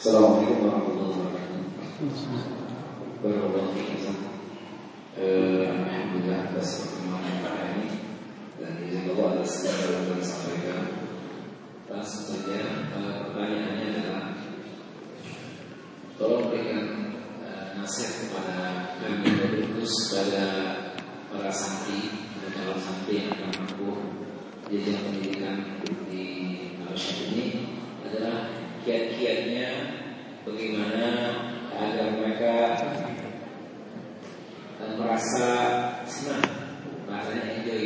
Assalamualaikum warahmatullahi wabarakatuh. Barakallahu fiikum. Eh, Alhamdulillah atas pertemuan yang pada ini dan jazakallah atas segala yang telah disampaikan. Langsung saja eh, pertanyaannya adalah tolong berikan eh, nasihat kepada kami khusus pada para santri dan calon santri yang akan menempuh jenjang pendidikan di Malaysia ini adalah kiat-kiatnya bagaimana agar mereka merasa senang bahasanya enjoy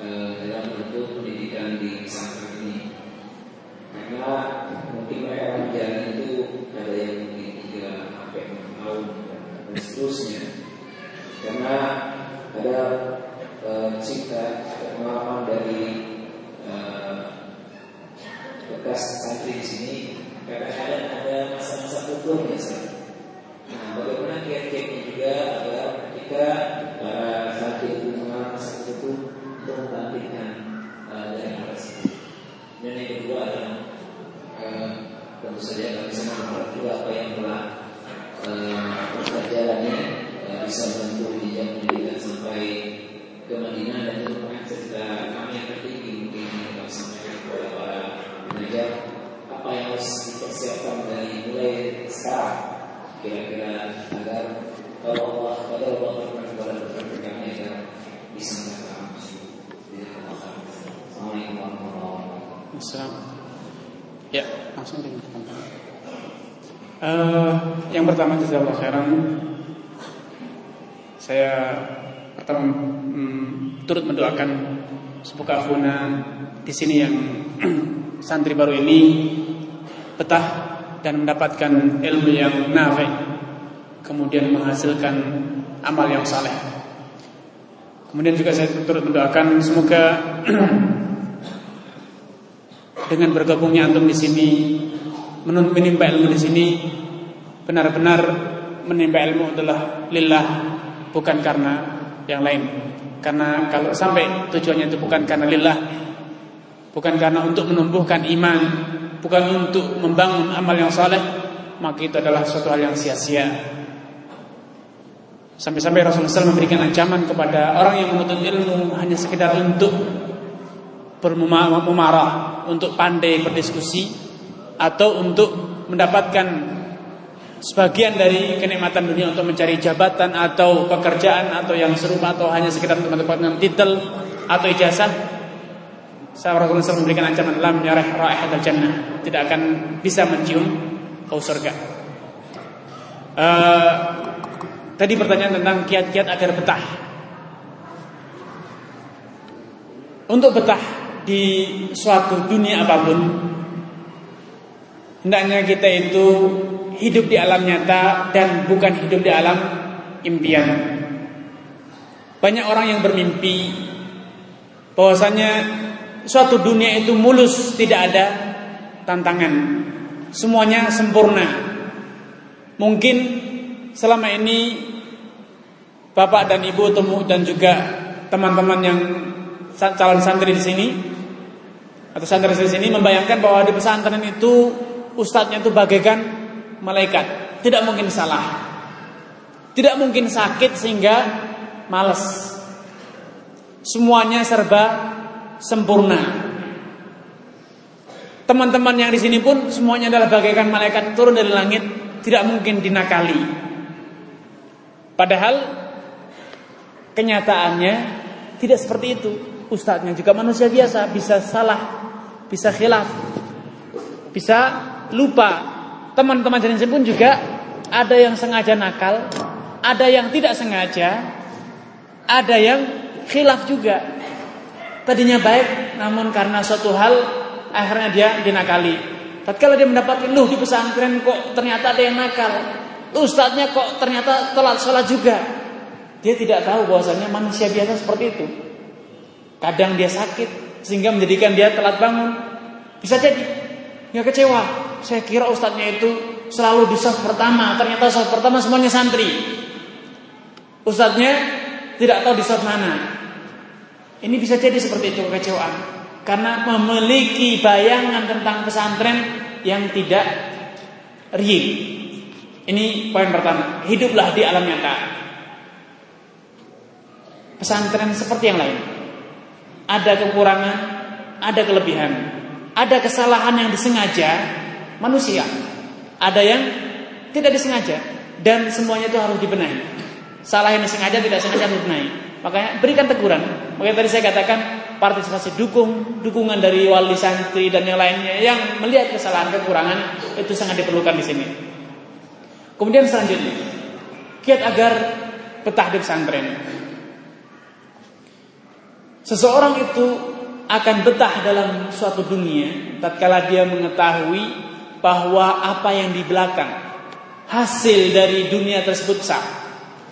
eh, dalam bentuk pendidikan di pesantren ini. Karena mungkin mereka menjalani itu ada yang mungkin tiga sampai enam tahun dan seterusnya. Karena ada eh, cerita atau pengalaman dari eh, bekas santri di sini kadang-kadang ada masa-masa kubur ya Ustaz. Nah, bagaimana kiat-kiatnya juga agar ketika para santri itu mengalami masa itu untuk membangkitkan uh, dari tersebut. Dan yang kedua adalah uh, tentu saja kami sangat berharap juga apa yang telah uh, uh, bisa di jam pendidikan sampai ke Madinah dan tentu cerita kami yang tertinggi mungkin kami sampaikan kepada para pengajar apa yang harus dipersiapkan dari mulai sekarang kira-kira agar kalau Allah pada Allah berkenan kepada berbagai kami agar bisa mendapatkan Assalamualaikum warahmatullahi wabarakatuh. Ya, langsung dengan uh, Yang pertama jazakallahu khairan. Saya pertama hmm, turut mendoakan semoga akhuna di sini yang santri baru ini betah dan mendapatkan ilmu yang nafi kemudian menghasilkan amal yang saleh. Kemudian juga saya turut mendoakan semoga dengan bergabungnya antum di sini menimba ilmu di sini benar-benar menimba ilmu adalah lillah bukan karena yang lain. Karena kalau sampai tujuannya itu bukan karena lillah bukan karena untuk menumbuhkan iman, bukan untuk membangun amal yang saleh, maka itu adalah suatu hal yang sia-sia. Sampai-sampai Rasulullah SAW memberikan ancaman kepada orang yang menuntut ilmu hanya sekedar untuk bermumarah, untuk pandai berdiskusi atau untuk mendapatkan sebagian dari kenikmatan dunia untuk mencari jabatan atau pekerjaan atau yang serupa atau hanya sekedar untuk mendapatkan titel atau ijazah Sahabat Rasulullah SAW memberikan ancaman lam yarah raihat jannah tidak akan bisa mencium bau surga. Uh, tadi pertanyaan tentang kiat-kiat agar betah. Untuk betah di suatu dunia apa pun, hendaknya kita itu hidup di alam nyata dan bukan hidup di alam impian. Banyak orang yang bermimpi bahwasanya suatu dunia itu mulus, tidak ada tantangan. Semuanya sempurna. Mungkin selama ini Bapak dan Ibu temu dan juga teman-teman yang calon santri di sini atau santri di sini membayangkan bahwa di pesantren itu ustadznya itu bagaikan malaikat. Tidak mungkin salah. Tidak mungkin sakit sehingga males. Semuanya serba sempurna. Teman-teman yang di sini pun semuanya adalah bagaikan malaikat turun dari langit, tidak mungkin dinakali. Padahal kenyataannya tidak seperti itu. Ustadznya juga manusia biasa, bisa salah, bisa khilaf, bisa lupa. Teman-teman jenis pun juga ada yang sengaja nakal, ada yang tidak sengaja, ada yang khilaf juga. Tadinya baik, namun karena suatu hal akhirnya dia dinakali. Tatkala dia mendapatkan luh di pesantren kok ternyata ada yang nakal. Ustadznya kok ternyata telat sholat juga. Dia tidak tahu bahwasanya manusia biasa seperti itu. Kadang dia sakit sehingga menjadikan dia telat bangun. Bisa jadi nggak kecewa. Saya kira ustadznya itu selalu di saf pertama, ternyata saf pertama semuanya santri. Ustadznya tidak tahu di saf mana. Ini bisa jadi seperti itu kekecewaan karena memiliki bayangan tentang pesantren yang tidak real. Ini poin pertama. Hiduplah di alam nyata. Pesantren seperti yang lain. Ada kekurangan, ada kelebihan. Ada kesalahan yang disengaja manusia. Ada yang tidak disengaja dan semuanya itu harus dibenahi. Salah yang disengaja tidak sengaja harus dibenahi. Makanya berikan teguran. Makanya tadi saya katakan partisipasi dukung, dukungan dari wali santri dan yang lainnya yang melihat kesalahan kekurangan itu sangat diperlukan di sini. Kemudian selanjutnya, kiat agar betah di pesantren. Seseorang itu akan betah dalam suatu dunia tatkala dia mengetahui bahwa apa yang di belakang hasil dari dunia tersebut besar.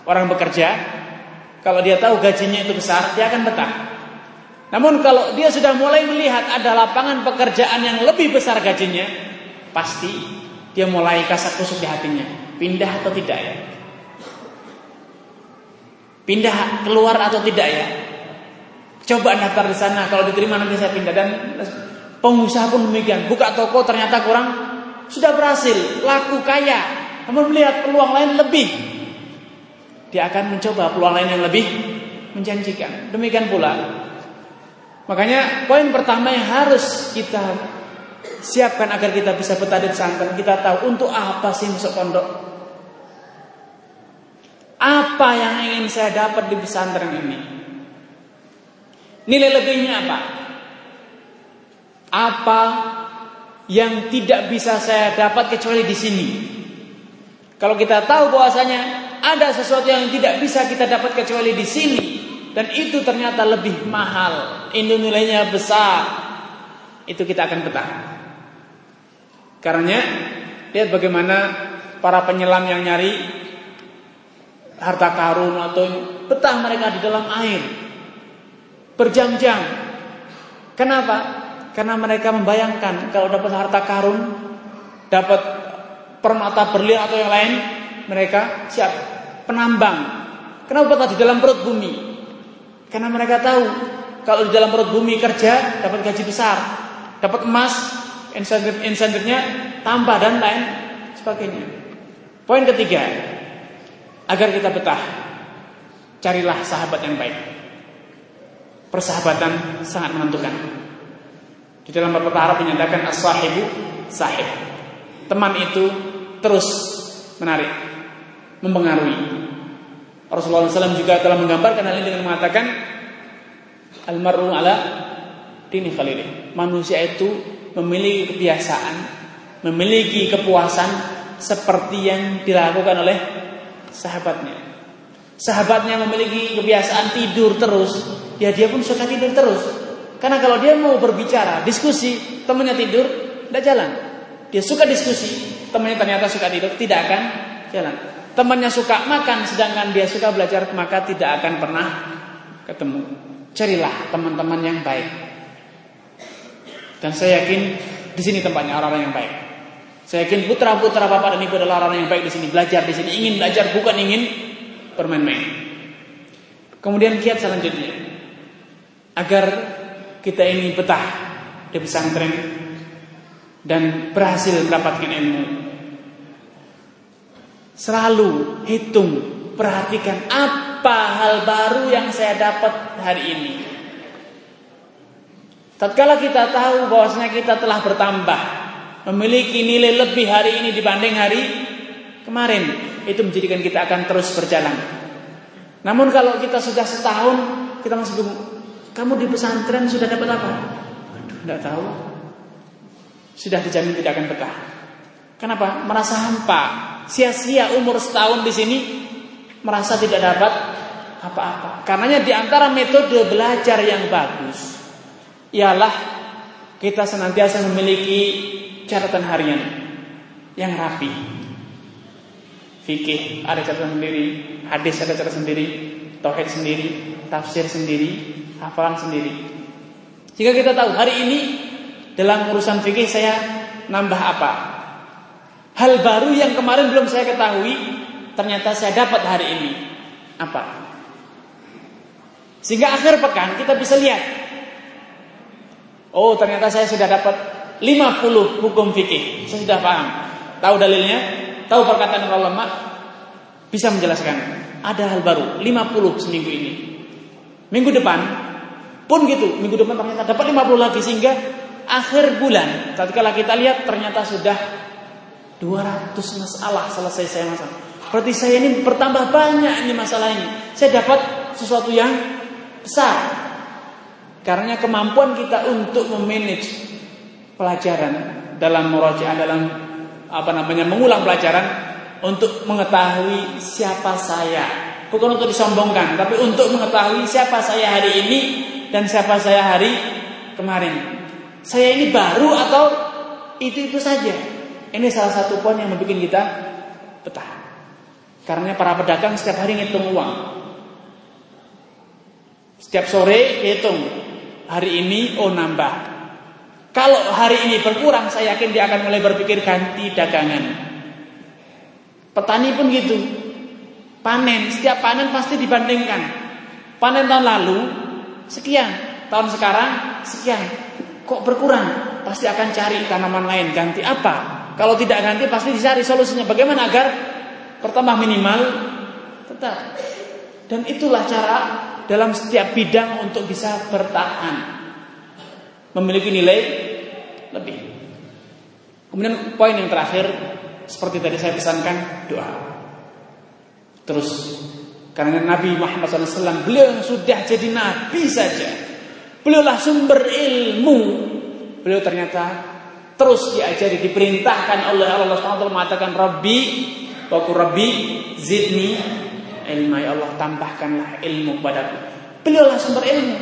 Orang bekerja, kalau dia tahu gajinya itu besar, dia akan betah. Namun kalau dia sudah mulai melihat ada lapangan pekerjaan yang lebih besar gajinya, pasti dia mulai kasar kusuk di hatinya. Pindah atau tidak ya? Pindah keluar atau tidak ya? Coba daftar di sana, kalau diterima nanti saya pindah dan pengusaha pun demikian. Buka toko ternyata kurang sudah berhasil, laku kaya, namun melihat peluang lain lebih. Dia akan mencoba peluang lain yang lebih menjanjikan. Demikian pula Makanya poin pertama yang harus kita siapkan agar kita bisa betah di pesantren, kita tahu untuk apa sih masuk pondok. Apa yang ingin saya dapat di pesantren ini? Nilai lebihnya apa? Apa yang tidak bisa saya dapat kecuali di sini? Kalau kita tahu bahwasanya ada sesuatu yang tidak bisa kita dapat kecuali di sini, dan itu ternyata lebih mahal, ini nilainya besar, itu kita akan betah. Karena lihat bagaimana para penyelam yang nyari harta karun atau betah mereka di dalam air berjam-jam. Kenapa? Karena mereka membayangkan kalau dapat harta karun, dapat permata berlian atau yang lain, mereka siap penambang. Kenapa di dalam perut bumi? Karena mereka tahu kalau di dalam perut bumi kerja dapat gaji besar, dapat emas, insentif-insentifnya tambah dan lain sebagainya. Poin ketiga, agar kita betah, carilah sahabat yang baik. Persahabatan sangat menentukan. Di dalam beberapa Arab menyatakan as-sahibu sahib. Teman itu terus menarik, mempengaruhi. Rasulullah SAW juga telah menggambarkan hal ini dengan mengatakan almaru ala dini khalili. Manusia itu memiliki kebiasaan, memiliki kepuasan seperti yang dilakukan oleh sahabatnya. Sahabatnya memiliki kebiasaan tidur terus, ya dia pun suka tidur terus. Karena kalau dia mau berbicara, diskusi, temannya tidur, tidak jalan. Dia suka diskusi, temannya ternyata suka tidur, tidak akan jalan temannya suka makan sedangkan dia suka belajar maka tidak akan pernah ketemu. Carilah teman-teman yang baik. Dan saya yakin di sini tempatnya orang-orang yang baik. Saya yakin putra-putra bapak dan ibu adalah orang yang baik di sini, belajar di sini, ingin belajar bukan ingin bermain-main. Kemudian kiat selanjutnya agar kita ini betah di pesantren dan berhasil mendapatkan ilmu Selalu hitung, perhatikan apa hal baru yang saya dapat hari ini. Tatkala kita tahu bahwasanya kita telah bertambah, memiliki nilai lebih hari ini dibanding hari kemarin, itu menjadikan kita akan terus berjalan. Namun kalau kita sudah setahun, kita masih bingung. Kamu di pesantren sudah dapat apa? Aduh, tidak tahu. Sudah dijamin tidak akan betah. Kenapa? Merasa hampa, sia-sia umur setahun di sini merasa tidak dapat apa-apa. Karenanya di antara metode belajar yang bagus ialah kita senantiasa memiliki catatan harian yang rapi. Fikih ada catatan sendiri, hadis ada catatan sendiri, tauhid sendiri, tafsir sendiri, hafalan sendiri. Jika kita tahu hari ini dalam urusan fikih saya nambah apa, Hal baru yang kemarin belum saya ketahui ternyata saya dapat hari ini. Apa? Sehingga akhir pekan kita bisa lihat. Oh, ternyata saya sudah dapat 50 hukum fikih. Saya sudah paham. tahu dalilnya, tahu perkataan para ulama, bisa menjelaskan. Ada hal baru, 50 seminggu ini. Minggu depan pun gitu, minggu depan ternyata dapat 50 lagi sehingga akhir bulan tatkala kita lihat ternyata sudah 200 masalah selesai saya masalah. Berarti saya ini bertambah banyak ini masalah ini. Saya dapat sesuatu yang besar. Karena kemampuan kita untuk memanage pelajaran dalam murajaah dalam apa namanya mengulang pelajaran untuk mengetahui siapa saya. Bukan untuk disombongkan, tapi untuk mengetahui siapa saya hari ini dan siapa saya hari kemarin. Saya ini baru atau itu-itu saja. Ini salah satu poin yang membuat kita betah. Karena para pedagang setiap hari ngitung uang. Setiap sore hitung hari ini oh nambah. Kalau hari ini berkurang, saya yakin dia akan mulai berpikir ganti dagangan. Petani pun gitu. Panen, setiap panen pasti dibandingkan. Panen tahun lalu sekian, tahun sekarang sekian. Kok berkurang? Pasti akan cari tanaman lain, ganti apa? Kalau tidak ganti pasti dicari solusinya bagaimana agar pertama minimal tetap. Dan itulah cara dalam setiap bidang untuk bisa bertahan. Memiliki nilai lebih. Kemudian poin yang terakhir seperti tadi saya pesankan doa. Terus karena Nabi Muhammad SAW beliau yang sudah jadi nabi saja, beliaulah sumber ilmu. Beliau ternyata terus diajari, diperintahkan oleh Allah SWT mengatakan Rabbi, Waku Rabbi, zidni ilmu ya Allah tambahkanlah ilmu padaku. Beliaulah sumber ilmu.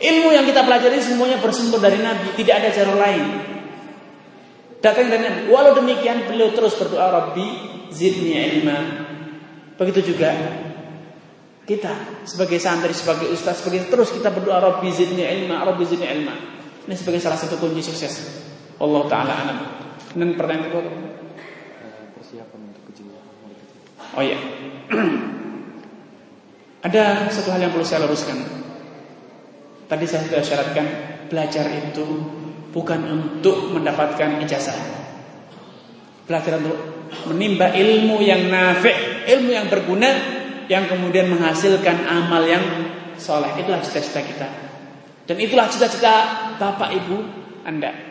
Ilmu yang kita pelajari semuanya bersumber dari Nabi, tidak ada cara lain. Datang dari Nabi. Walau demikian beliau terus berdoa Rabbi zidni ilma. Begitu juga kita sebagai santri, sebagai ustaz, sebagai terus kita berdoa Rabbi zidni ilma, Rabbi zidni ilma. Ini sebagai salah satu kunci sukses. Allah taala alam. Dan pertanyaan kedua persiapan untuk kejiwaan. Oh iya. Ada satu hal yang perlu saya luruskan. Tadi saya sudah syaratkan belajar itu bukan untuk mendapatkan ijazah. Belajar untuk menimba ilmu yang nafik, ilmu yang berguna yang kemudian menghasilkan amal yang soleh. Itulah cita-cita kita. Dan itulah cita-cita Bapak Ibu Anda.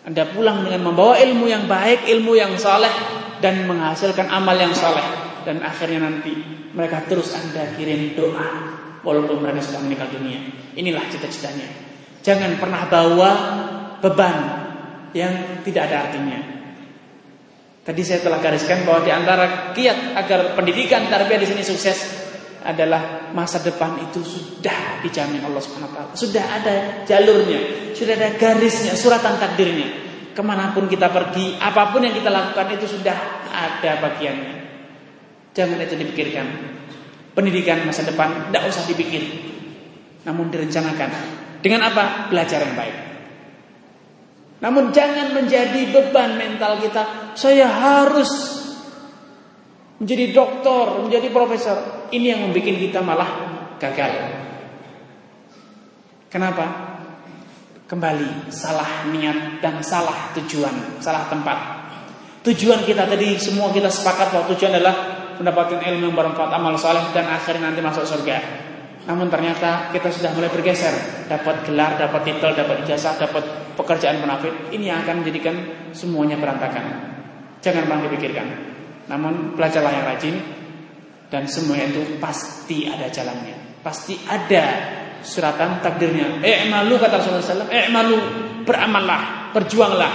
Anda pulang dengan membawa ilmu yang baik, ilmu yang soleh dan menghasilkan amal yang soleh dan akhirnya nanti mereka terus anda kirim doa walaupun mereka sudah meninggal dunia. Inilah cita-citanya. Jangan pernah bawa beban yang tidak ada artinya. Tadi saya telah gariskan bahwa di antara kiat agar pendidikan tarbiyah di sini sukses adalah masa depan itu sudah dijamin Allah Subhanahu wa. Sudah ada jalurnya, sudah ada garisnya, suratan takdirnya. Ke mana pun kita pergi, apa pun yang kita lakukan itu sudah ada bagiannya. Jangan itu dipikirkan. Pendidikan masa depan tidak usah dipikir. Namun direncanakan. Dengan apa? Belajar yang baik. Namun jangan menjadi beban mental kita. Saya harus menjadi dokter, menjadi profesor. Ini yang membuat kita malah gagal. Kenapa? Kembali salah niat dan salah tujuan, salah tempat. Tujuan kita tadi semua kita sepakat bahwa tujuan adalah mendapatkan ilmu yang bermanfaat, amal soleh dan akhirnya nanti masuk surga. Namun ternyata kita sudah mulai bergeser, dapat gelar, dapat titel, dapat ijazah, dapat pekerjaan munafik. Ini yang akan menjadikan semuanya berantakan. Jangan pernah dipikirkan. Namun belajarlah yang rajin dan semuanya itu pasti ada jalannya. Pasti ada suratan takdirnya. I'malu kata Rasulullah SAW, i'malu beramallah, berjuanglah.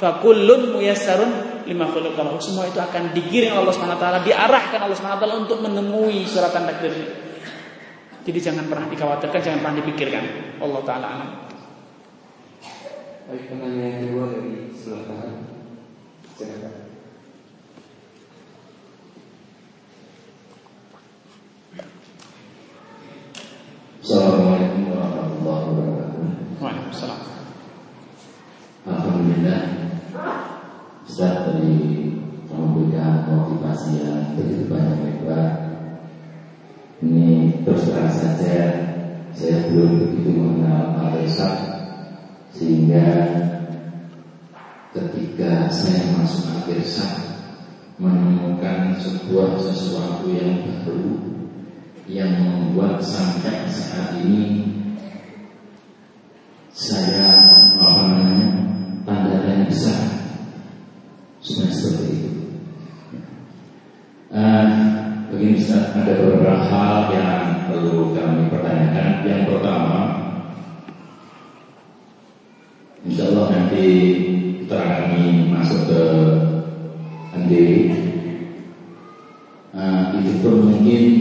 Fakullun muyassarun lima khuluqalahu. Semua itu akan digiring Allah taala, diarahkan Allah taala untuk menemui suratan takdirnya. Jadi jangan pernah dikhawatirkan, jangan pernah dipikirkan. Allah taala alam. Baik, pertanyaan yang kedua dari. Assalamualaikum warahmatullahi wabarakatuh. Waalaikumsalam. Alhamdulillah Ustaz tadi memberikan motivasi yang begitu banyak lebar Ini terus terang saja Saya belum begitu mengenal Al Sehingga ketika saya masuk akhir menemukan sebuah sesuatu membuat sampai saat ini saya apa namanya tanda tanya besar sudah seperti itu. Uh, begini Ustaz, ada beberapa hal yang perlu kami pertanyakan. Yang pertama, Insya Allah nanti kami masuk ke sendiri nah, itu pun mungkin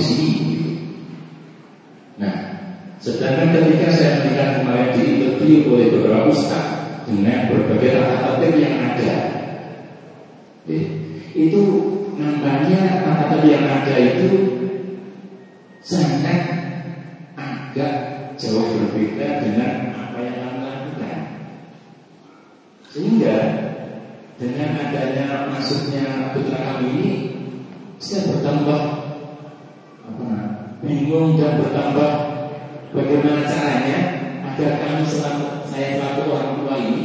domicilio agar kami selalu saya selaku orang tua ini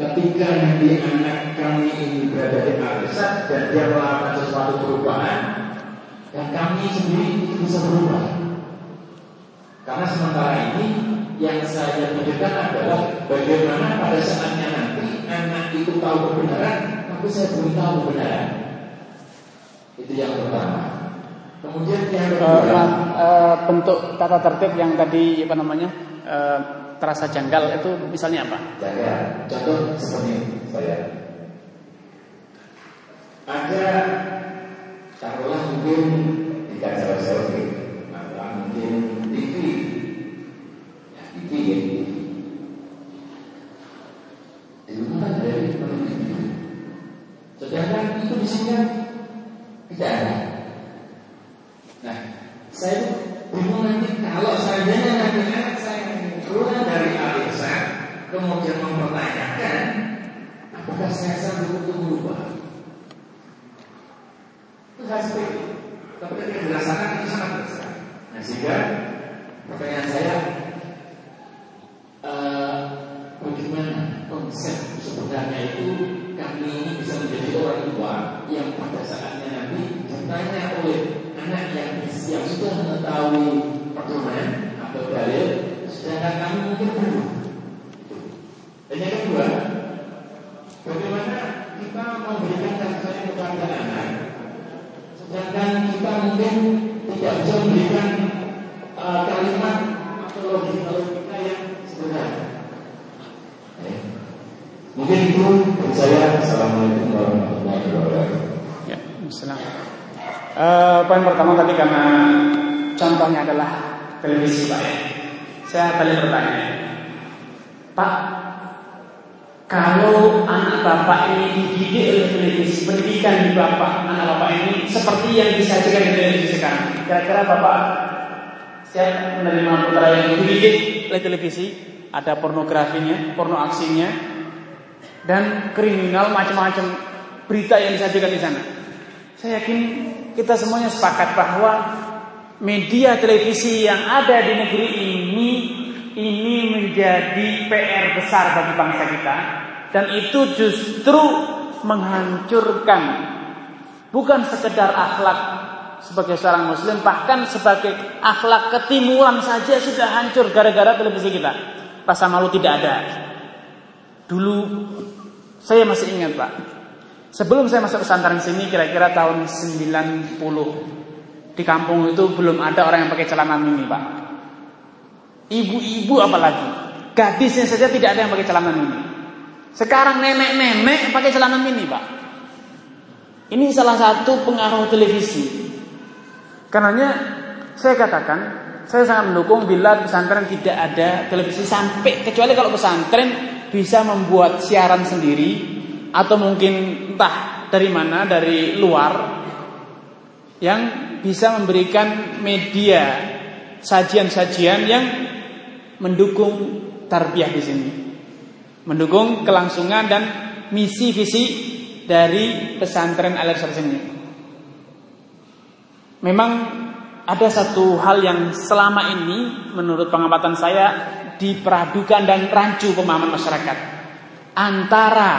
ketika nanti anak kami ini berada di Alisa dan dia melakukan sesuatu perubahan dan kami sendiri bisa berubah. Karena sementara ini yang saya pikirkan adalah bagaimana pada saatnya nanti anak itu tahu kebenaran, tapi saya belum tahu kebenaran. Itu yang pertama. Kemudian yang kedua, uh, uh, bentuk tata tertib yang tadi apa namanya uh, terasa janggal itu misalnya apa? Janggal. Contoh seperti saya. Ada taruhlah mungkin tidak jauh-jauh atau mungkin TV ya TV ya rumah kan dari sedangkan itu kan tidak ada nah saya bingung nanti kalau seandainya nanti saya keluar dari Alisa kemudian mempertanyakan apakah saya sanggup untuk berubah Enggak seperti itu. Tapi ketika dirasakan itu sangat besar. Nah sehingga pertanyaan saya uh, bagaimana konsep sebenarnya itu kami bisa menjadi orang tua yang pada saatnya nanti ditanya oleh anak yang yang sudah mengetahui pedoman atau dalil, sedangkan kami mungkin belum. Dan yang kedua, bagaimana kita memberikan kasih kepada anak Sedangkan kita mungkin tidak bisa memberikan uh, kalimat atau logika-logika yang sebenarnya. Eh. Mungkin itu dari saya. Assalamualaikum warahmatullahi wabarakatuh. Ya, Uh, poin pertama tadi karena contohnya adalah televisi Pak. Saya balik bertanya, Pak, kalau anak bapak ini dididik oleh televisi, pendidikan di bapak, anak bapak ini seperti yang disajikan di televisi sekarang. Kira-kira bapak siap menerima putra yang dididik oleh televisi, ada pornografinya, porno aksinya, dan kriminal macam-macam berita yang disajikan di sana. Saya yakin kita semuanya sepakat bahwa media televisi yang ada di negeri ini ini menjadi PR besar bagi bangsa kita. Dan itu justru menghancurkan bukan sekedar akhlak sebagai seorang muslim bahkan sebagai akhlak ketimuran saja sudah hancur gara-gara televisi kita. Rasa malu tidak ada. Dulu saya masih ingat Pak. Sebelum saya masuk pesantren sini kira-kira tahun 90 di kampung itu belum ada orang yang pakai celana mini Pak Ibu-ibu apalagi. Gadisnya saja tidak ada yang pakai celana mini. Sekarang nenek-nenek pakai celana mini, Pak. Ini salah satu pengaruh televisi. Karenanya saya katakan, saya sangat mendukung bila pesantren tidak ada televisi sampai kecuali kalau pesantren bisa membuat siaran sendiri atau mungkin entah dari mana dari luar yang bisa memberikan media sajian-sajian yang mendukung tarbiyah di sini. Mendukung kelangsungan dan misi visi dari pesantren Al ini. Memang ada satu hal yang selama ini menurut pengamatan saya diperadukan dan rancu pemahaman masyarakat antara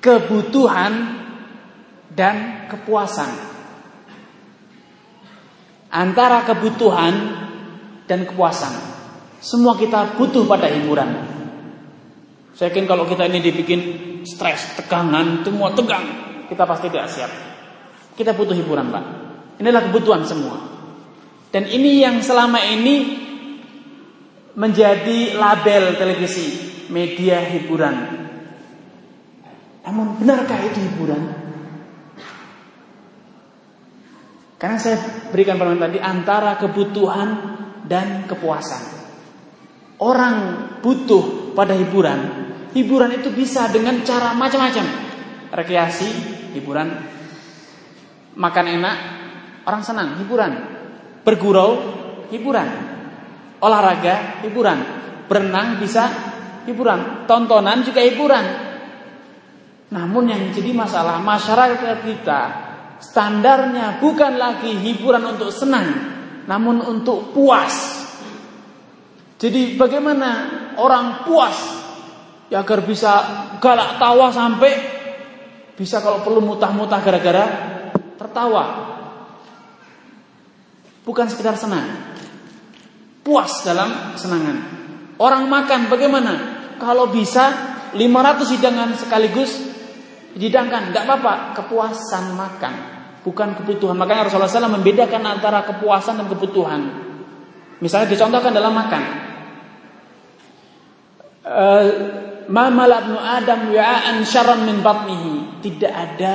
kebutuhan dan kepuasan. Antara kebutuhan dan kepuasan. Semua kita butuh pada hiburan. Saya yakin kalau kita ini dibikin stres, tegangan, semua tegang, kita pasti tidak siap. Kita butuh hiburan, Pak. Inilah kebutuhan semua. Dan ini yang selama ini menjadi label televisi, media hiburan. Namun benarkah itu hiburan? Karena saya berikan pertanyaan tadi antara kebutuhan dan kepuasan. Orang butuh pada hiburan. Hiburan itu bisa dengan cara macam-macam. Rekreasi, hiburan, makan enak, Orang senang, hiburan. Bergurau, hiburan. Olahraga, hiburan. Berenang bisa hiburan. Tontonan juga hiburan. Namun yang jadi masalah masyarakat kita standarnya bukan lagi hiburan untuk senang, namun untuk puas. Jadi bagaimana orang puas ya agar bisa galak tawa sampai bisa kalau perlu mutah-mutah gara-gara tertawa. Bukan sekedar senang. Puas dalam senangan. Orang makan bagaimana? Kalau bisa 500 hidangan sekaligus dihidangkan, tidak apa-apa, kepuasan makan, bukan kebutuhan. Makanya Rasulullah SAW membedakan antara kepuasan dan kebutuhan. Misalnya dicontohkan dalam makan. Eh, Ma malabnu Adam wa'an syarran min batnihi. Tidak ada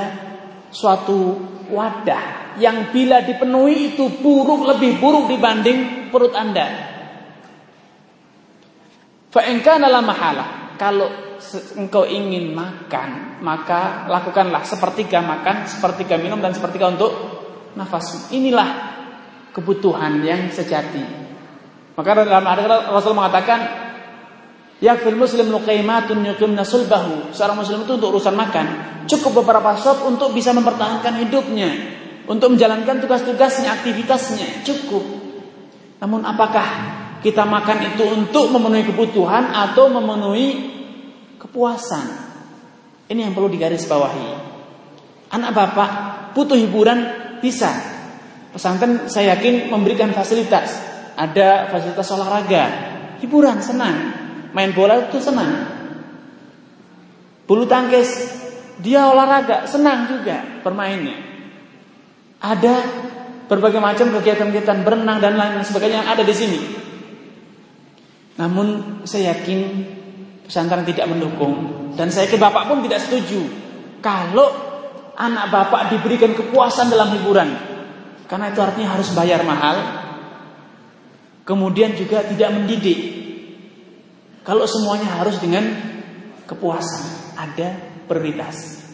suatu wadah yang bila dipenuhi itu buruk lebih buruk dibanding perut Anda. Fa'inka dalam mahala. Kalau engkau ingin makan, maka lakukanlah sepertiga makan, sepertiga minum dan sepertiga untuk nafas. Inilah kebutuhan yang sejati. Maka dalam hadis Rasul mengatakan, Yakfil muslim luqaimatun yuqimna sulbahu. Seorang muslim itu untuk urusan makan, cukup beberapa sop untuk bisa mempertahankan hidupnya untuk menjalankan tugas-tugasnya, aktivitasnya cukup. Namun apakah kita makan itu untuk memenuhi kebutuhan atau memenuhi kepuasan? Ini yang perlu digarisbawahi. Anak bapak butuh hiburan bisa. Pesantren saya yakin memberikan fasilitas. Ada fasilitas olahraga, hiburan senang. Main bola itu senang. Bulu tangkis dia olahraga senang juga bermainnya. Ada berbagai macam kegiatan-kegiatan berenang dan lain sebagainya yang ada di sini. Namun saya yakin pesantren tidak mendukung dan saya yakin bapak pun tidak setuju kalau anak bapak diberikan kepuasan dalam hiburan. Karena itu artinya harus bayar mahal. Kemudian juga tidak mendidik. Kalau semuanya harus dengan kepuasan, ada prioritas.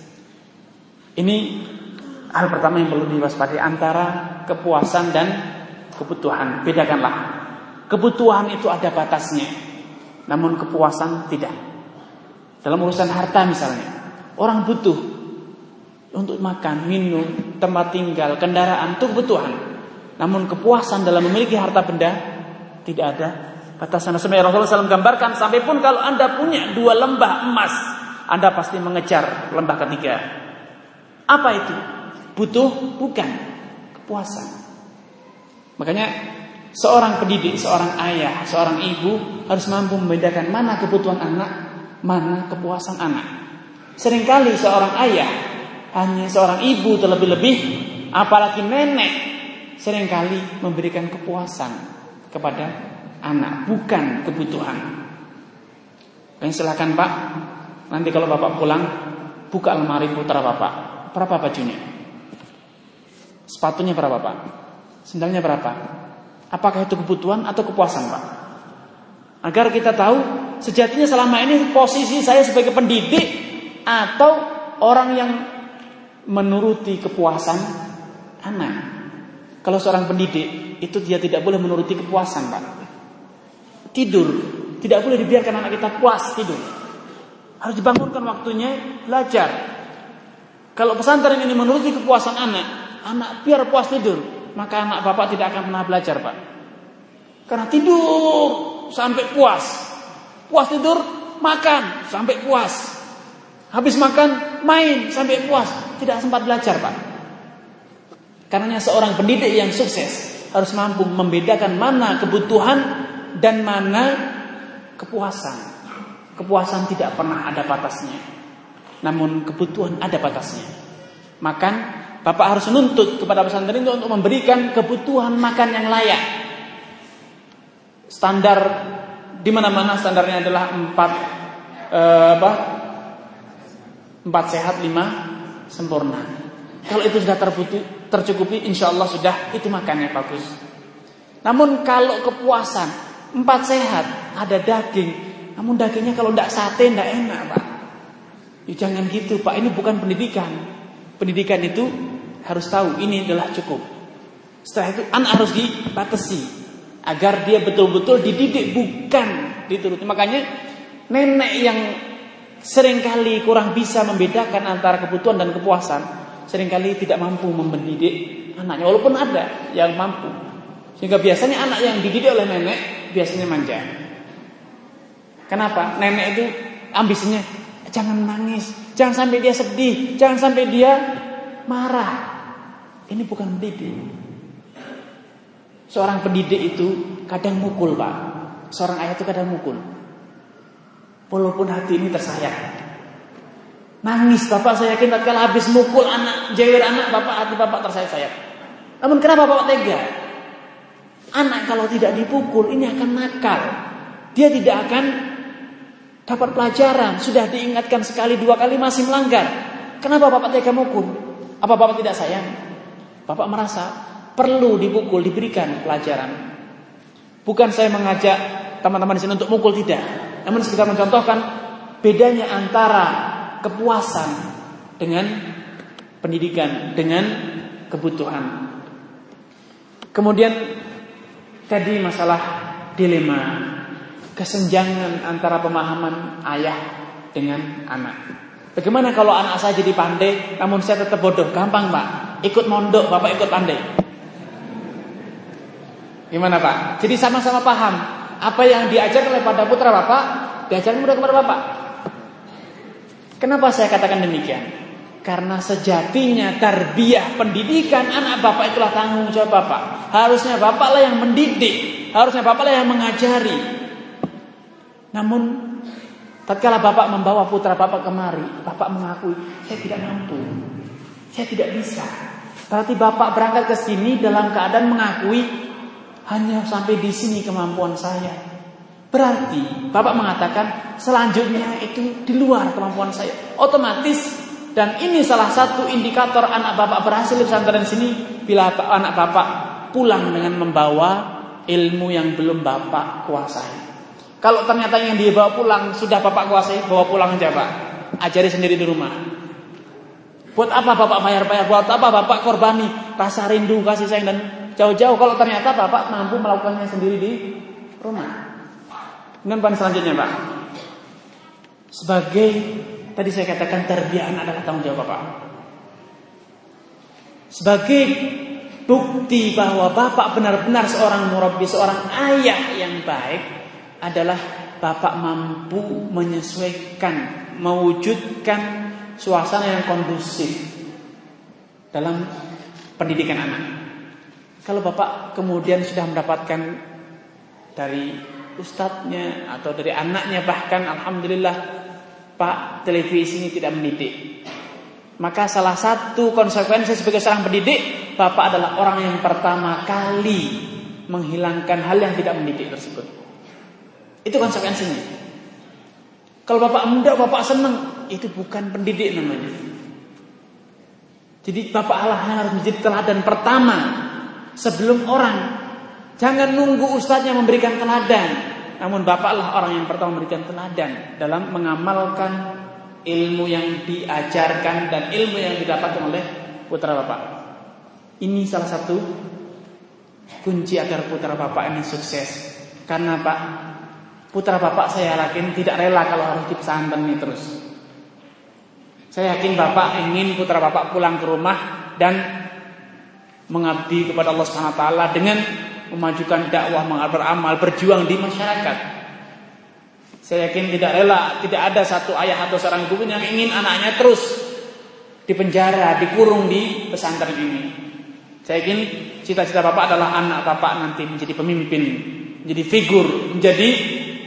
Ini Hal pertama yang perlu diwaspadai antara kepuasan dan kebutuhan. Bedakanlah. Kebutuhan itu ada batasnya. Namun kepuasan tidak. Dalam urusan harta misalnya. Orang butuh untuk makan, minum, tempat tinggal, kendaraan itu kebutuhan. Namun kepuasan dalam memiliki harta benda tidak ada batasan. Sebenarnya Rasulullah SAW gambarkan sampai pun kalau anda punya dua lembah emas, anda pasti mengejar lembah ketiga. Apa itu? butuh bukan kepuasan. Makanya seorang pendidik, seorang ayah, seorang ibu harus mampu membedakan mana kebutuhan anak, mana kepuasan anak. Seringkali seorang ayah hanya seorang ibu terlebih-lebih apalagi nenek sering kali memberikan kepuasan kepada anak, bukan kebutuhan. Dan silakan Pak, nanti kalau Bapak pulang buka lemari putra Bapak. Berapa bajunya? Sepatunya berapa Pak? Sendalnya berapa? Apakah itu kebutuhan atau kepuasan Pak? Agar kita tahu sejatinya selama ini posisi saya sebagai pendidik atau orang yang menuruti kepuasan anak. Kalau seorang pendidik itu dia tidak boleh menuruti kepuasan Pak. Tidur, tidak boleh dibiarkan anak kita puas tidur. Harus dibangunkan waktunya belajar. Kalau pesantren ini menuruti kepuasan anak, anak biar puas tidur, maka anak bapak tidak akan pernah belajar, Pak. Karena tidur sampai puas. Puas tidur, makan sampai puas. Habis makan, main sampai puas. Tidak sempat belajar, Pak. Karena seorang pendidik yang sukses harus mampu membedakan mana kebutuhan dan mana kepuasan. Kepuasan tidak pernah ada batasnya. Namun kebutuhan ada batasnya. Makan, Bapak harus menuntut kepada pesantren itu untuk memberikan kebutuhan makan yang layak. Standar di mana-mana standarnya adalah empat eh, apa? Empat sehat, lima sempurna. Kalau itu sudah terbutuh, tercukupi, insya Allah sudah itu makannya bagus. Namun kalau kepuasan empat sehat, ada daging, namun dagingnya kalau tidak sate tidak enak, Pak. Ya, jangan gitu, Pak. Ini bukan pendidikan. Pendidikan itu harus tahu ini adalah cukup. Setelah itu anak harus dibatasi agar dia betul-betul dididik bukan dituruti. Makanya nenek yang sering kali kurang bisa membedakan antara kebutuhan dan kepuasan, sering kali tidak mampu mendidik anaknya walaupun ada yang mampu. Sehingga biasanya anak yang dididik oleh nenek biasanya manja. Kenapa? Nenek itu ambisinya jangan menangis, jangan sampai dia sedih, jangan sampai dia marah. Ini bukan pendidik. Seorang pendidik itu kadang mukul, Pak. Seorang ayah itu kadang mukul. Walaupun hati ini tersayat. Nangis Bapak saya yakin kalau habis mukul anak, jewer anak Bapak hati Bapak tersayat-sayat. Namun kenapa Bapak tega? Anak kalau tidak dipukul ini akan nakal. Dia tidak akan dapat pelajaran. Sudah diingatkan sekali dua kali masih melanggar. Kenapa Bapak tega mukul? Apa Bapak tidak sayang? Bapak merasa perlu dipukul, diberikan pelajaran. Bukan saya mengajak teman-teman di sini untuk mukul tidak. Namun sekedar mencontohkan bedanya antara kepuasan dengan pendidikan, dengan kebutuhan. Kemudian tadi masalah dilema, kesenjangan antara pemahaman ayah dengan anak. Bagaimana kalau anak saya jadi pandai, namun saya tetap bodoh? Gampang, Pak. Ikut mondok, Bapak ikut pandai. Gimana, Pak? Jadi sama-sama paham apa yang diajarkan oleh pada putra Bapak, diajarkan kepada kepada Bapak. Kenapa saya katakan demikian? Karena sejatinya tarbiyah pendidikan anak bapak itulah tanggung jawab bapak. Harusnya bapaklah yang mendidik, harusnya bapaklah yang mengajari. Namun tatkala bapak membawa putra bapak kemari, bapak mengakui, saya tidak mampu. Saya tidak bisa. Berarti bapak berangkat ke sini dalam keadaan mengakui hanya sampai di sini kemampuan saya. Berarti Bapak mengatakan selanjutnya itu di luar kemampuan saya. Otomatis dan ini salah satu indikator anak Bapak berhasil di pesantren sini bila anak Bapak pulang dengan membawa ilmu yang belum Bapak kuasai. Kalau ternyata yang dia bawa pulang sudah Bapak kuasai, bawa pulang aja Pak. Ajari sendiri di rumah. Buat apa Bapak bayar-bayar? Buat apa Bapak korbani rasa rindu, kasih sayang dan jauh-jauh kalau ternyata Bapak mampu melakukannya sendiri di rumah. Poin selanjutnya Pak Sebagai Tadi saya katakan terbiaan adalah tanggung jawab Bapak Sebagai Bukti bahwa Bapak benar-benar seorang murabbi Seorang ayah yang baik Adalah Bapak mampu menyesuaikan Mewujudkan Suasana yang kondusif Dalam Pendidikan anak Kalau Bapak kemudian sudah mendapatkan Dari ustadznya atau dari anaknya bahkan alhamdulillah Pak televisi ini tidak mendidik. Maka salah satu konsekuensi sebagai seorang pendidik, Bapak adalah orang yang pertama kali menghilangkan hal yang tidak mendidik tersebut. Itu konsekuensinya. Kalau Bapak muda, Bapak senang, itu bukan pendidik namanya. Jadi Bapak Allah harus menjadi teladan pertama sebelum orang Jangan nunggu ustadznya memberikan teladan. Namun bapaklah orang yang pertama memberikan teladan dalam mengamalkan ilmu yang diajarkan dan ilmu yang didapatkan oleh putra bapak. Ini salah satu kunci agar putra bapak ini sukses. Karena pak putra bapak saya yakin tidak rela kalau harus di pesantren ini terus. Saya yakin bapak ingin putra bapak pulang ke rumah dan mengabdi kepada Allah Subhanahu wa taala dengan memajukan dakwah, beramal, berjuang di masyarakat. Saya yakin tidak rela, tidak ada satu ayah atau seorang ibu yang ingin anaknya terus dipenjara, dikurung di pesantren ini. Saya yakin cita-cita Bapak adalah anak Bapak nanti menjadi pemimpin, menjadi figur, menjadi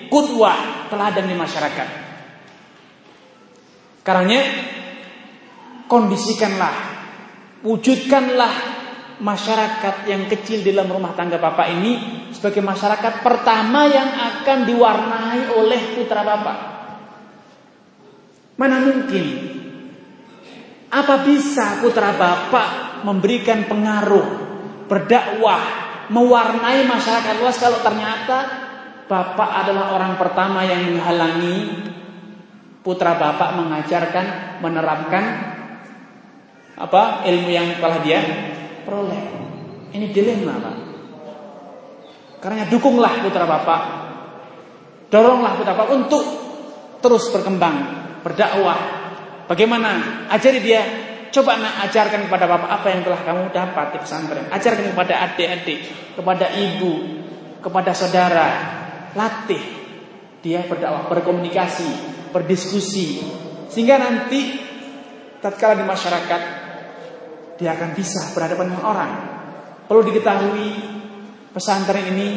kudwah, teladan di masyarakat. Karena kondisikanlah, wujudkanlah masyarakat yang kecil dalam rumah tangga Bapak ini sebagai masyarakat pertama yang akan diwarnai oleh putra Bapak. Mana mungkin? Apa bisa putra Bapak memberikan pengaruh, berdakwah, mewarnai masyarakat luas kalau ternyata Bapak adalah orang pertama yang menghalangi putra Bapak mengajarkan, menerapkan apa ilmu yang telah dia peroleh. Ini dilema Pak. Karena dukunglah putra Bapak. Doronglah putra Bapak untuk terus berkembang, berdakwah. Bagaimana? Ajari dia. Coba nak ajarkan kepada Bapak apa yang telah kamu dapat di pesantren. Ajarkan kepada adik-adik, kepada ibu, kepada saudara. Latih dia berdakwah, berkomunikasi, berdiskusi. Sehingga nanti tatkala di masyarakat dia akan bisa berhadapan dengan orang. Perlu diketahui pesantren ini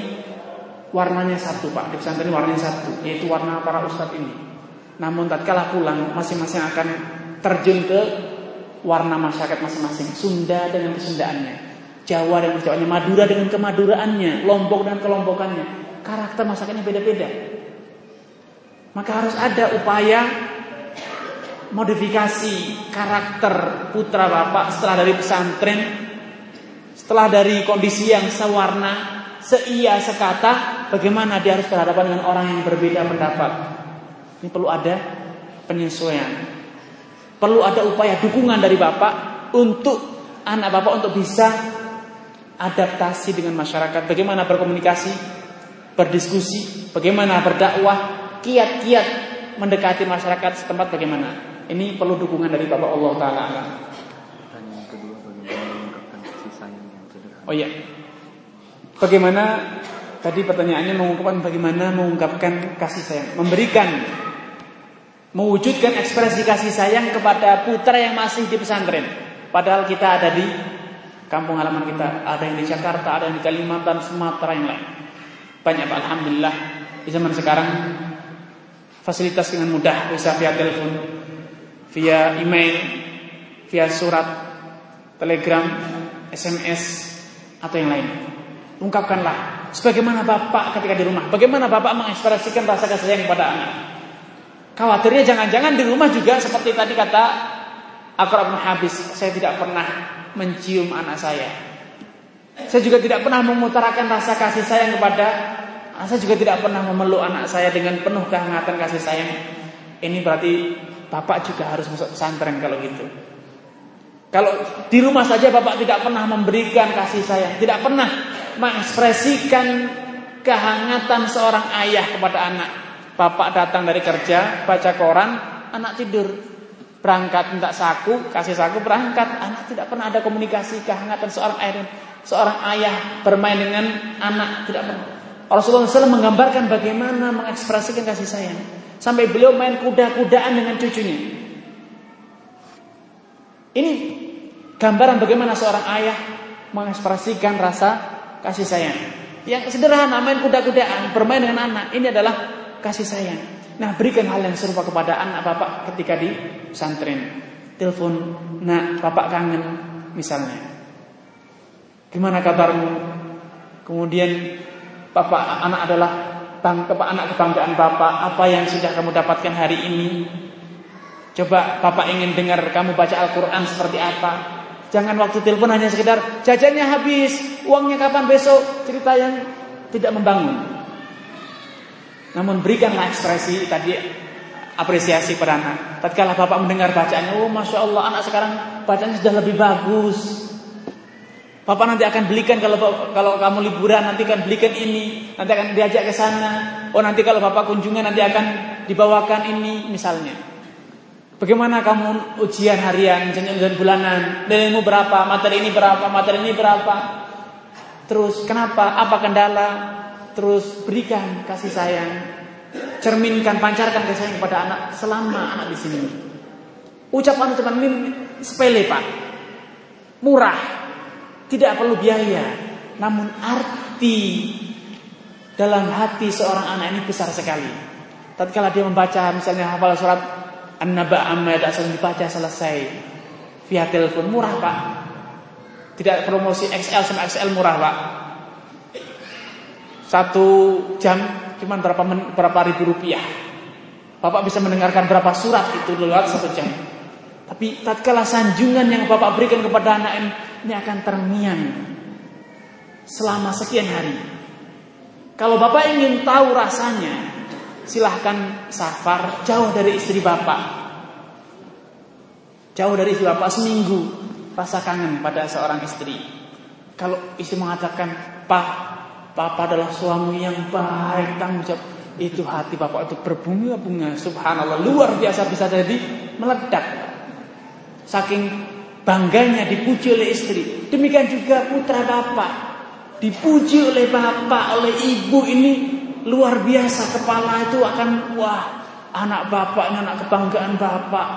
warnanya satu Pak. Di pesantren ini warnanya satu, yaitu warna para ustadz ini. Namun tatkala pulang masing-masing akan terjun ke warna masyarakat masing-masing. Sunda dengan kesundaannya, Jawa dengan kejawaannya, Madura dengan kemaduraannya, Lombok dengan kelompokannya. Karakter masyarakatnya beda-beda. Maka harus ada upaya modifikasi karakter putra bapak setelah dari pesantren, setelah dari kondisi yang sewarna, seia sekata, bagaimana dia harus berhadapan dengan orang yang berbeda pendapat. Ini perlu ada penyesuaian. Perlu ada upaya dukungan dari bapak untuk anak bapak untuk bisa adaptasi dengan masyarakat. Bagaimana berkomunikasi, berdiskusi, bagaimana berdakwah, kiat-kiat mendekati masyarakat setempat bagaimana. Ini perlu dukungan dari Bapak Allah Taala. Kedua, bagaimana mengungkapkan kasih sayang yang sederhana? Oh iya. Bagaimana tadi pertanyaannya mengungkapkan bagaimana mengungkapkan kasih sayang, memberikan mewujudkan ekspresi kasih sayang kepada putra yang masih di pesantren. Padahal kita ada di kampung halaman kita, ada yang di Jakarta, ada yang di Kalimantan, Sumatera yang lain. Banyak Pak Alhamdulillah di zaman sekarang fasilitas dengan mudah bisa via telepon via email, via surat, telegram, SMS atau yang lain. Ungkapkanlah sebagaimana Bapak ketika di rumah, bagaimana Bapak mengekspresikan rasa kasih sayang kepada anak. Khawatirnya jangan-jangan di rumah juga seperti tadi kata Akrab Habis, saya tidak pernah mencium anak saya. Saya juga tidak pernah memutarakan rasa kasih sayang kepada saya juga tidak pernah memeluk anak saya dengan penuh kehangatan kasih sayang. Ini berarti Bapak juga harus masuk pesantren kalau gitu. Kalau di rumah saja Bapak tidak pernah memberikan kasih sayang, tidak pernah mengekspresikan kehangatan seorang ayah kepada anak. Bapak datang dari kerja, baca koran, anak tidur. Berangkat minta saku, kasih saku berangkat. Anak tidak pernah ada komunikasi kehangatan seorang ayah, seorang ayah bermain dengan anak tidak pernah. Rasulullah SAW menggambarkan bagaimana mengekspresikan kasih sayang. Sampai beliau main kuda-kudaan dengan cucunya. Ini gambaran bagaimana seorang ayah mengekspresikan rasa kasih sayang. Yang sederhana main kuda-kudaan, bermain dengan anak, ini adalah kasih sayang. Nah, berikan hal yang serupa kepada anak bapak ketika di pesantren. Telepon, nak, bapak kangen, misalnya. Gimana kabarmu? Kemudian bapak anak adalah bang, anak kebanggaan Bapak, apa yang sudah kamu dapatkan hari ini? Coba Bapak ingin dengar kamu baca Al-Quran seperti apa? Jangan waktu telepon hanya sekedar jajannya habis, uangnya kapan besok, cerita yang tidak membangun. Namun berikanlah ekspresi tadi apresiasi pada anak. Tatkala Bapak mendengar bacaannya, oh masya Allah anak sekarang bacanya sudah lebih bagus. Papa nanti akan belikan kalau kalau kamu liburan nanti akan belikan ini, nanti akan diajak ke sana. Oh nanti kalau bapak kunjungan nanti akan dibawakan ini misalnya. Bagaimana kamu ujian harian, ujian bulanan, nilaimu berapa, materi ini berapa, materi ini berapa. Terus kenapa, apa kendala, terus berikan kasih sayang, cerminkan, pancarkan kasih sayang kepada anak selama anak di sini. Ucapan-ucapan ini sepele pak, murah, tidak perlu biaya, namun arti dalam hati seorang anak ini besar sekali. Tatkala dia membaca misalnya hafal surat An-Naba Amma asal dibaca selesai via telepon murah pak. Tidak promosi XL sama XL murah pak. Satu jam cuma berapa men, berapa ribu rupiah. Bapak bisa mendengarkan berapa surat itu lewat satu jam. Tapi tatkala sanjungan yang Bapak berikan kepada anak ini, ini akan termiang selama sekian hari. Kalau Bapak ingin tahu rasanya, silahkan safar jauh dari istri Bapak. Jauh dari istri Bapak seminggu, rasa kangen pada seorang istri. Kalau istri mengatakan, Pak, Papa adalah suami yang baik, tanggung jawab. Itu hati Bapak itu berbunga-bunga, subhanallah, luar biasa bisa jadi meledak. Saking bangganya dipuji oleh istri. Demikian juga putra Bapak. Dipuji oleh bapak, oleh ibu ini luar biasa. Kepala itu akan wah anak bapak anak kebanggaan bapak.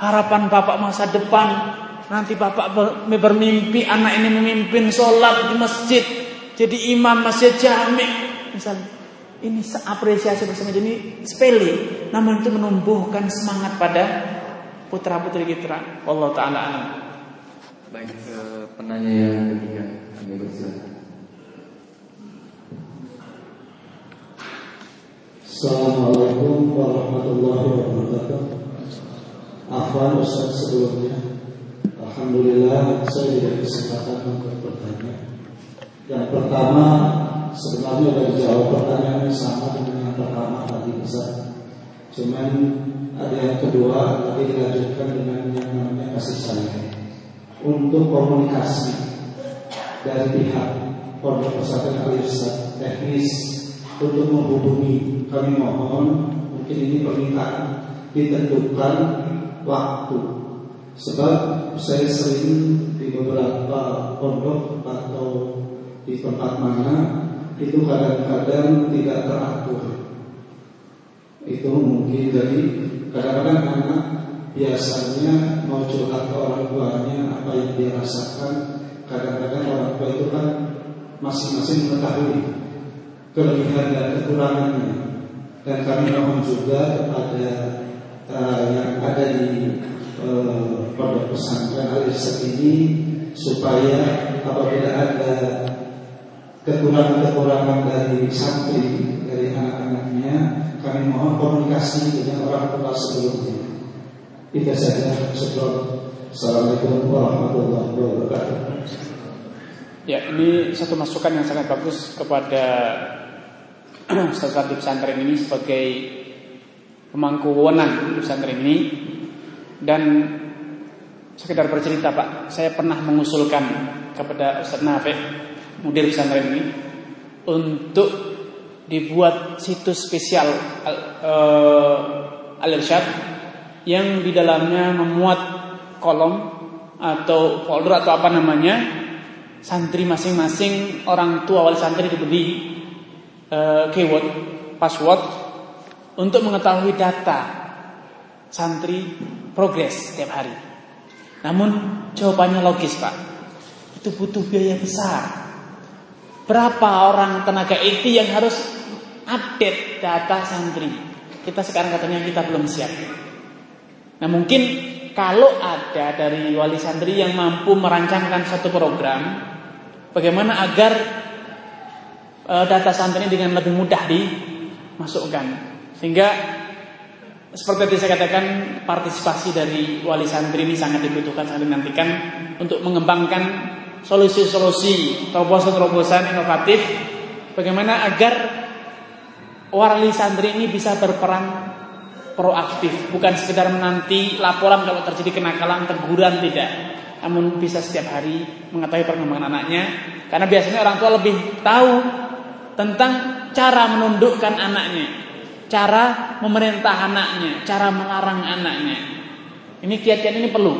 Harapan bapak masa depan. Nanti bapak bermimpi anak ini memimpin sholat di masjid. Jadi imam masjid jami. Misalnya ini apresiasi bersama. Ini sepele. Namun itu menumbuhkan semangat pada putra putri kita. Allah taala baik. Eh, penanya yang ketiga kami bersilakan Assalamualaikum warahmatullahi wabarakatuh. Afwan Ustaz sebelumnya. Alhamdulillah saya diberi kesempatan untuk bertanya. Yang pertama sebenarnya sudah dijawab pertanyaan yang sama dengan yang pertama tadi Ustaz. Cuman ada yang kedua tadi dilanjutkan dengan yang namanya kasih sayang Untuk komunikasi dari pihak pondok pesantren al teknis untuk menghubungi kami mohon mungkin ini permintaan ditentukan waktu. Sebab saya sering di beberapa pondok atau di tempat mana itu kadang-kadang tidak teratur. Itu mungkin jadi kadang-kadang anak biasanya mau curhat ke orang tuanya yang dia rasakan kadang-kadang orang tua itu kan masing-masing mengetahui kelebihan dan kekurangannya. Dan kami mohon juga kepada uh, yang ada di uh, pondok pesantren al ini supaya apabila ada kekurangan-kekurangan dari santri dari anak-anaknya kami mohon komunikasi dengan orang tua sebelumnya. Itu saja sebelum Assalamualaikum warahmatullahi wabarakatuh. Ya ini satu masukan yang sangat bagus kepada Ustaz di pesantren ini sebagai pemangku wewenang di pesantren ini. Dan sekedar bercerita Pak, saya pernah mengusulkan kepada Ustaz Nafek, mudir pesantren ini untuk dibuat situs spesial uh, Al-Irsyad yang di dalamnya memuat kolom atau folder atau apa namanya santri masing-masing orang tua wali santri diberi uh, keyword password untuk mengetahui data santri progres setiap hari. Namun jawabannya logis pak, itu butuh biaya besar. Berapa orang tenaga IT yang harus update data santri? Kita sekarang katanya kita belum siap. Nah mungkin kalau ada dari wali santri yang mampu merancangkan satu program, bagaimana agar uh, data santri dengan lebih mudah dimasukkan. Sehingga seperti yang saya katakan partisipasi dari wali santri ini sangat dibutuhkan, sangat dinantikan untuk mengembangkan solusi-solusi, terobosan-terobosan inovatif bagaimana agar wali santri ini bisa berperan proaktif, bukan sekedar menanti laporan kalau terjadi kenakalan, teguran tidak. Namun bisa setiap hari mengetahui perkembangan anaknya karena biasanya orang tua lebih tahu tentang cara menundukkan anaknya, cara memerintah anaknya, cara melarang anaknya. Ini kiat-kiat ini perlu.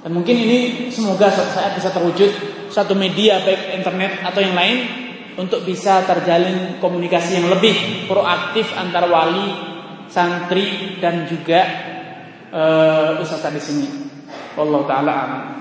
Dan mungkin ini semoga suatu saat bisa terwujud satu media baik internet atau yang lain untuk bisa terjalin komunikasi yang lebih proaktif antar wali santri dan juga eh, uh, usaha di sini. Allah taala alam.